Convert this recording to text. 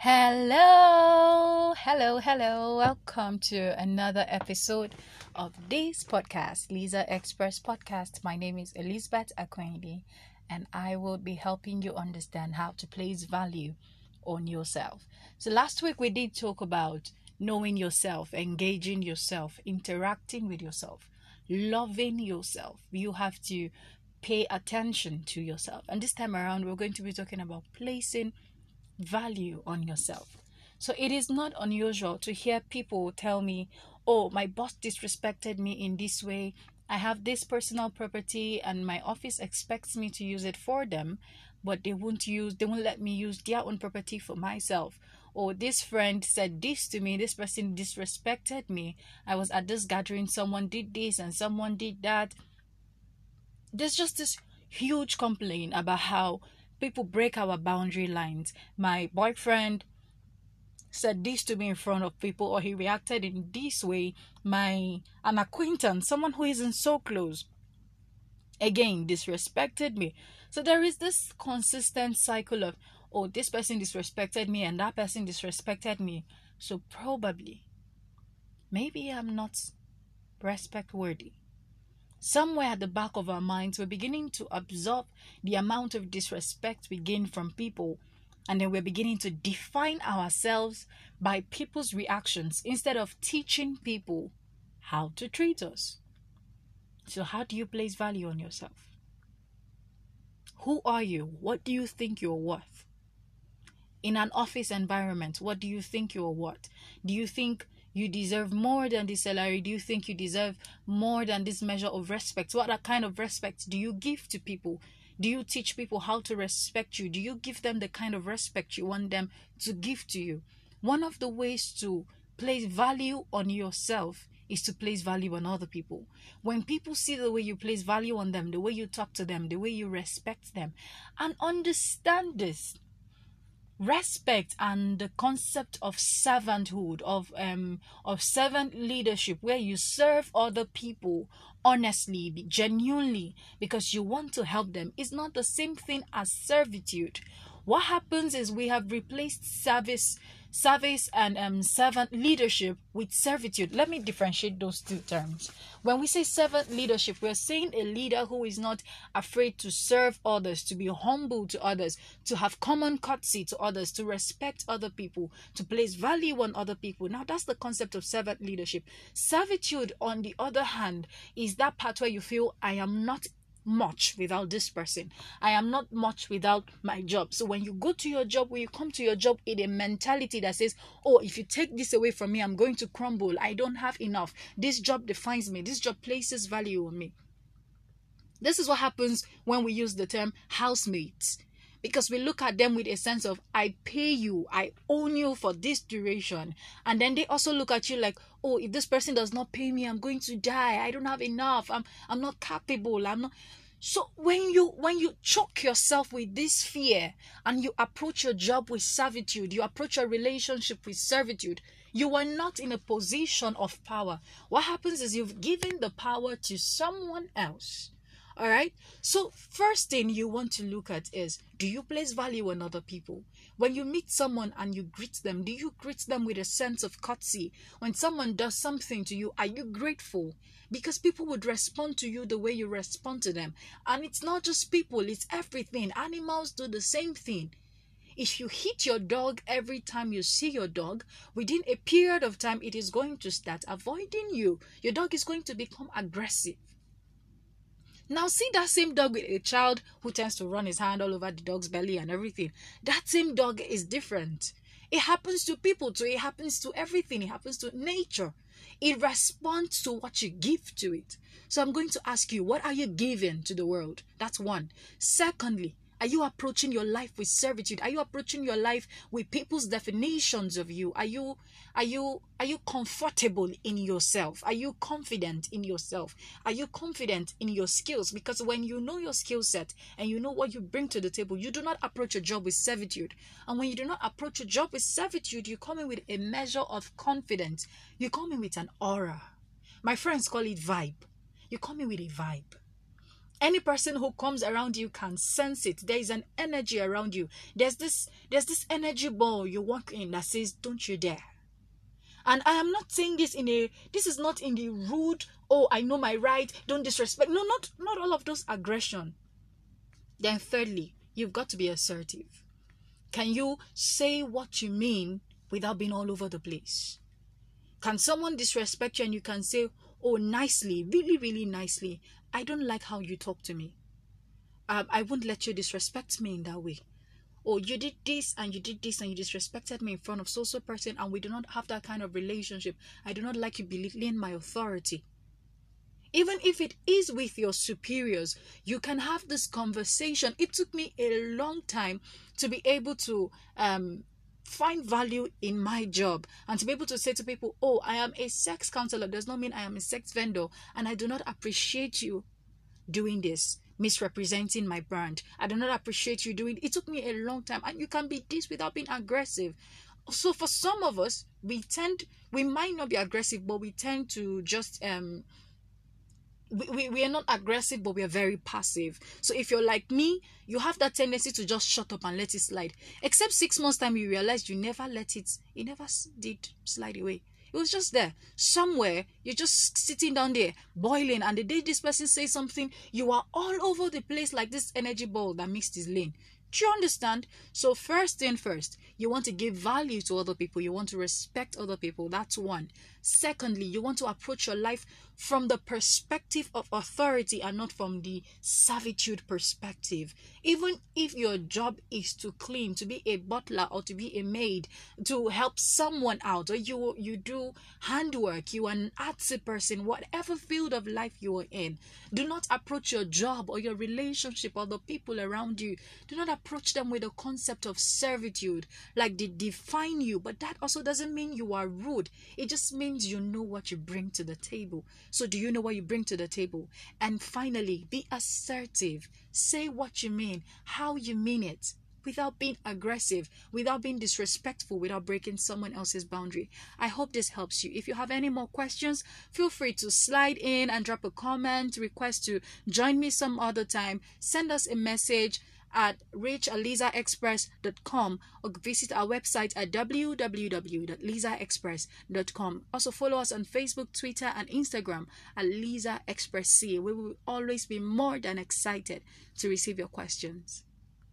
Hello, hello, hello. Welcome to another episode of this podcast, Liza Express Podcast. My name is Elizabeth Akwendi, and I will be helping you understand how to place value on yourself. So, last week we did talk about knowing yourself, engaging yourself, interacting with yourself, loving yourself. You have to pay attention to yourself. And this time around, we're going to be talking about placing value on yourself. So it is not unusual to hear people tell me, oh, my boss disrespected me in this way. I have this personal property and my office expects me to use it for them, but they won't use, they won't let me use their own property for myself. Or this friend said this to me, this person disrespected me. I was at this gathering, someone did this and someone did that. There's just this huge complaint about how people break our boundary lines. My boyfriend said this to me in front of people or he reacted in this way. My an acquaintance someone who isn't so close again disrespected me. So there is this consistent cycle of oh this person disrespected me and that person disrespected me. So probably maybe i'm not respect worthy Somewhere at the back of our minds, we're beginning to absorb the amount of disrespect we gain from people, and then we're beginning to define ourselves by people's reactions instead of teaching people how to treat us. So, how do you place value on yourself? Who are you? What do you think you're worth? In an office environment, what do you think you're worth? Do you think you deserve more than this salary? Do you think you deserve more than this measure of respect? What kind of respect do you give to people? Do you teach people how to respect you? Do you give them the kind of respect you want them to give to you? One of the ways to place value on yourself is to place value on other people. When people see the way you place value on them, the way you talk to them, the way you respect them, and understand this, respect and the concept of servanthood of um of servant leadership where you serve other people honestly genuinely because you want to help them. Is not the same thing as servitude what happens is we have replaced service service and um, servant leadership with servitude. Let me differentiate those two terms. When we say servant leadership, we're saying a leader who is not afraid to serve others, to be humble to others, to have common courtesy to others, to respect other people, to place value on other people. Now, that's the concept of servant leadership. Servitude, on the other hand, is that part where you feel I am not much without this person. I am not much without my job. So when you go to your job, when you come to your job in a mentality that says, Oh, if you take this away from me, I'm going to crumble. I don't have enough. This job defines me. This job places value on me. This is what happens when we use the term housemates because we look at them with a sense of I pay you, I own you for this duration. And then they also look at you like, oh, if this person does not pay me, I'm going to die. I don't have enough. I'm I'm not capable. I'm not so when you when you choke yourself with this fear and you approach your job with servitude, you approach your relationship with servitude, you are not in a position of power. What happens is you've given the power to someone else all right. So, first thing you want to look at is do you place value on other people? When you meet someone and you greet them, do you greet them with a sense of courtesy? When someone does something to you, are you grateful? Because people would respond to you the way you respond to them. And it's not just people, it's everything. Animals do the same thing. If you hit your dog every time you see your dog, within a period of time, it is going to start avoiding you. Your dog is going to become aggressive. Now, see that same dog with a child who tends to run his hand all over the dog's belly and everything. That same dog is different. It happens to people too. It happens to everything. It happens to nature. It responds to what you give to it. So I'm going to ask you, what are you giving to the world? That's one. Secondly, are you approaching your life with servitude? Are you approaching your life with people's definitions of you? Are you are you are you comfortable in yourself? Are you confident in yourself? Are you confident in your skills? Because when you know your skill set and you know what you bring to the table, you do not approach a job with servitude. And when you do not approach a job with servitude, you come in with a measure of confidence. You come in with an aura. My friends call it vibe. You come in with a vibe any person who comes around you can sense it. There is an energy around you. There's this there's this energy ball you walk in that says don't you dare. And i am not saying this in a this is not in the rude oh i know my right don't disrespect. No not not all of those aggression. Then thirdly you've got to be assertive. Can you say what you mean without being all over the place? Can someone disrespect you and you can say oh nicely really really nicely I don't like how you talk to me. Um, I won't let you disrespect me in that way. Or oh, you did this and you did this and you disrespected me in front of so so person and we do not have that kind of relationship. I do not like you belittling my authority. Even if it is with your superiors, you can have this conversation. It took me a long time to be able to um, find value in my job and to be able to say to people, oh, I am a sex counselor does not mean I am a sex vendor and I do not appreciate you doing this, misrepresenting my brand. I do not appreciate you doing it. took me a long time and you can be this without being aggressive. So for some of us, we tend we might not be aggressive, but we tend to just um we, we, are not aggressive but we are very passive. So if you're like me you have that tendency to just shut up and let it slide. Except six months time you realize you never let it it never did slide away. It was just there. Somewhere you're just sitting down there boiling and the day this person says something you are all over the place like this energy ball that missed his lane do you understand? So, first thing first, you want to give value to other people, you want to respect other people. That's one. Secondly, you want to approach your life from the perspective of authority and not from the servitude perspective. Even if your job is to clean, to be a butler or to be a maid, to help someone out, or you you do handwork, you are an artsy person, whatever field of life you are in, do not approach your job or your relationship or the people around you. Do not approach them with a concept of servitude, like they define you. But that also doesn't mean you are rude. It just means you know what you bring to the table. So, do you know what you bring to the table? And finally, be assertive. Say what you mean, how you mean it without being aggressive, without being disrespectful, without breaking someone else's boundary. I hope this helps you. If you have any more questions, feel free to slide in and drop a comment, request to join me some other time, send us a message at reachalizaexpress.com or visit our website at www.lizaexpress.com. Also follow us on Facebook, Twitter, and Instagram at Liza Express. We will always be more than excited to receive your questions.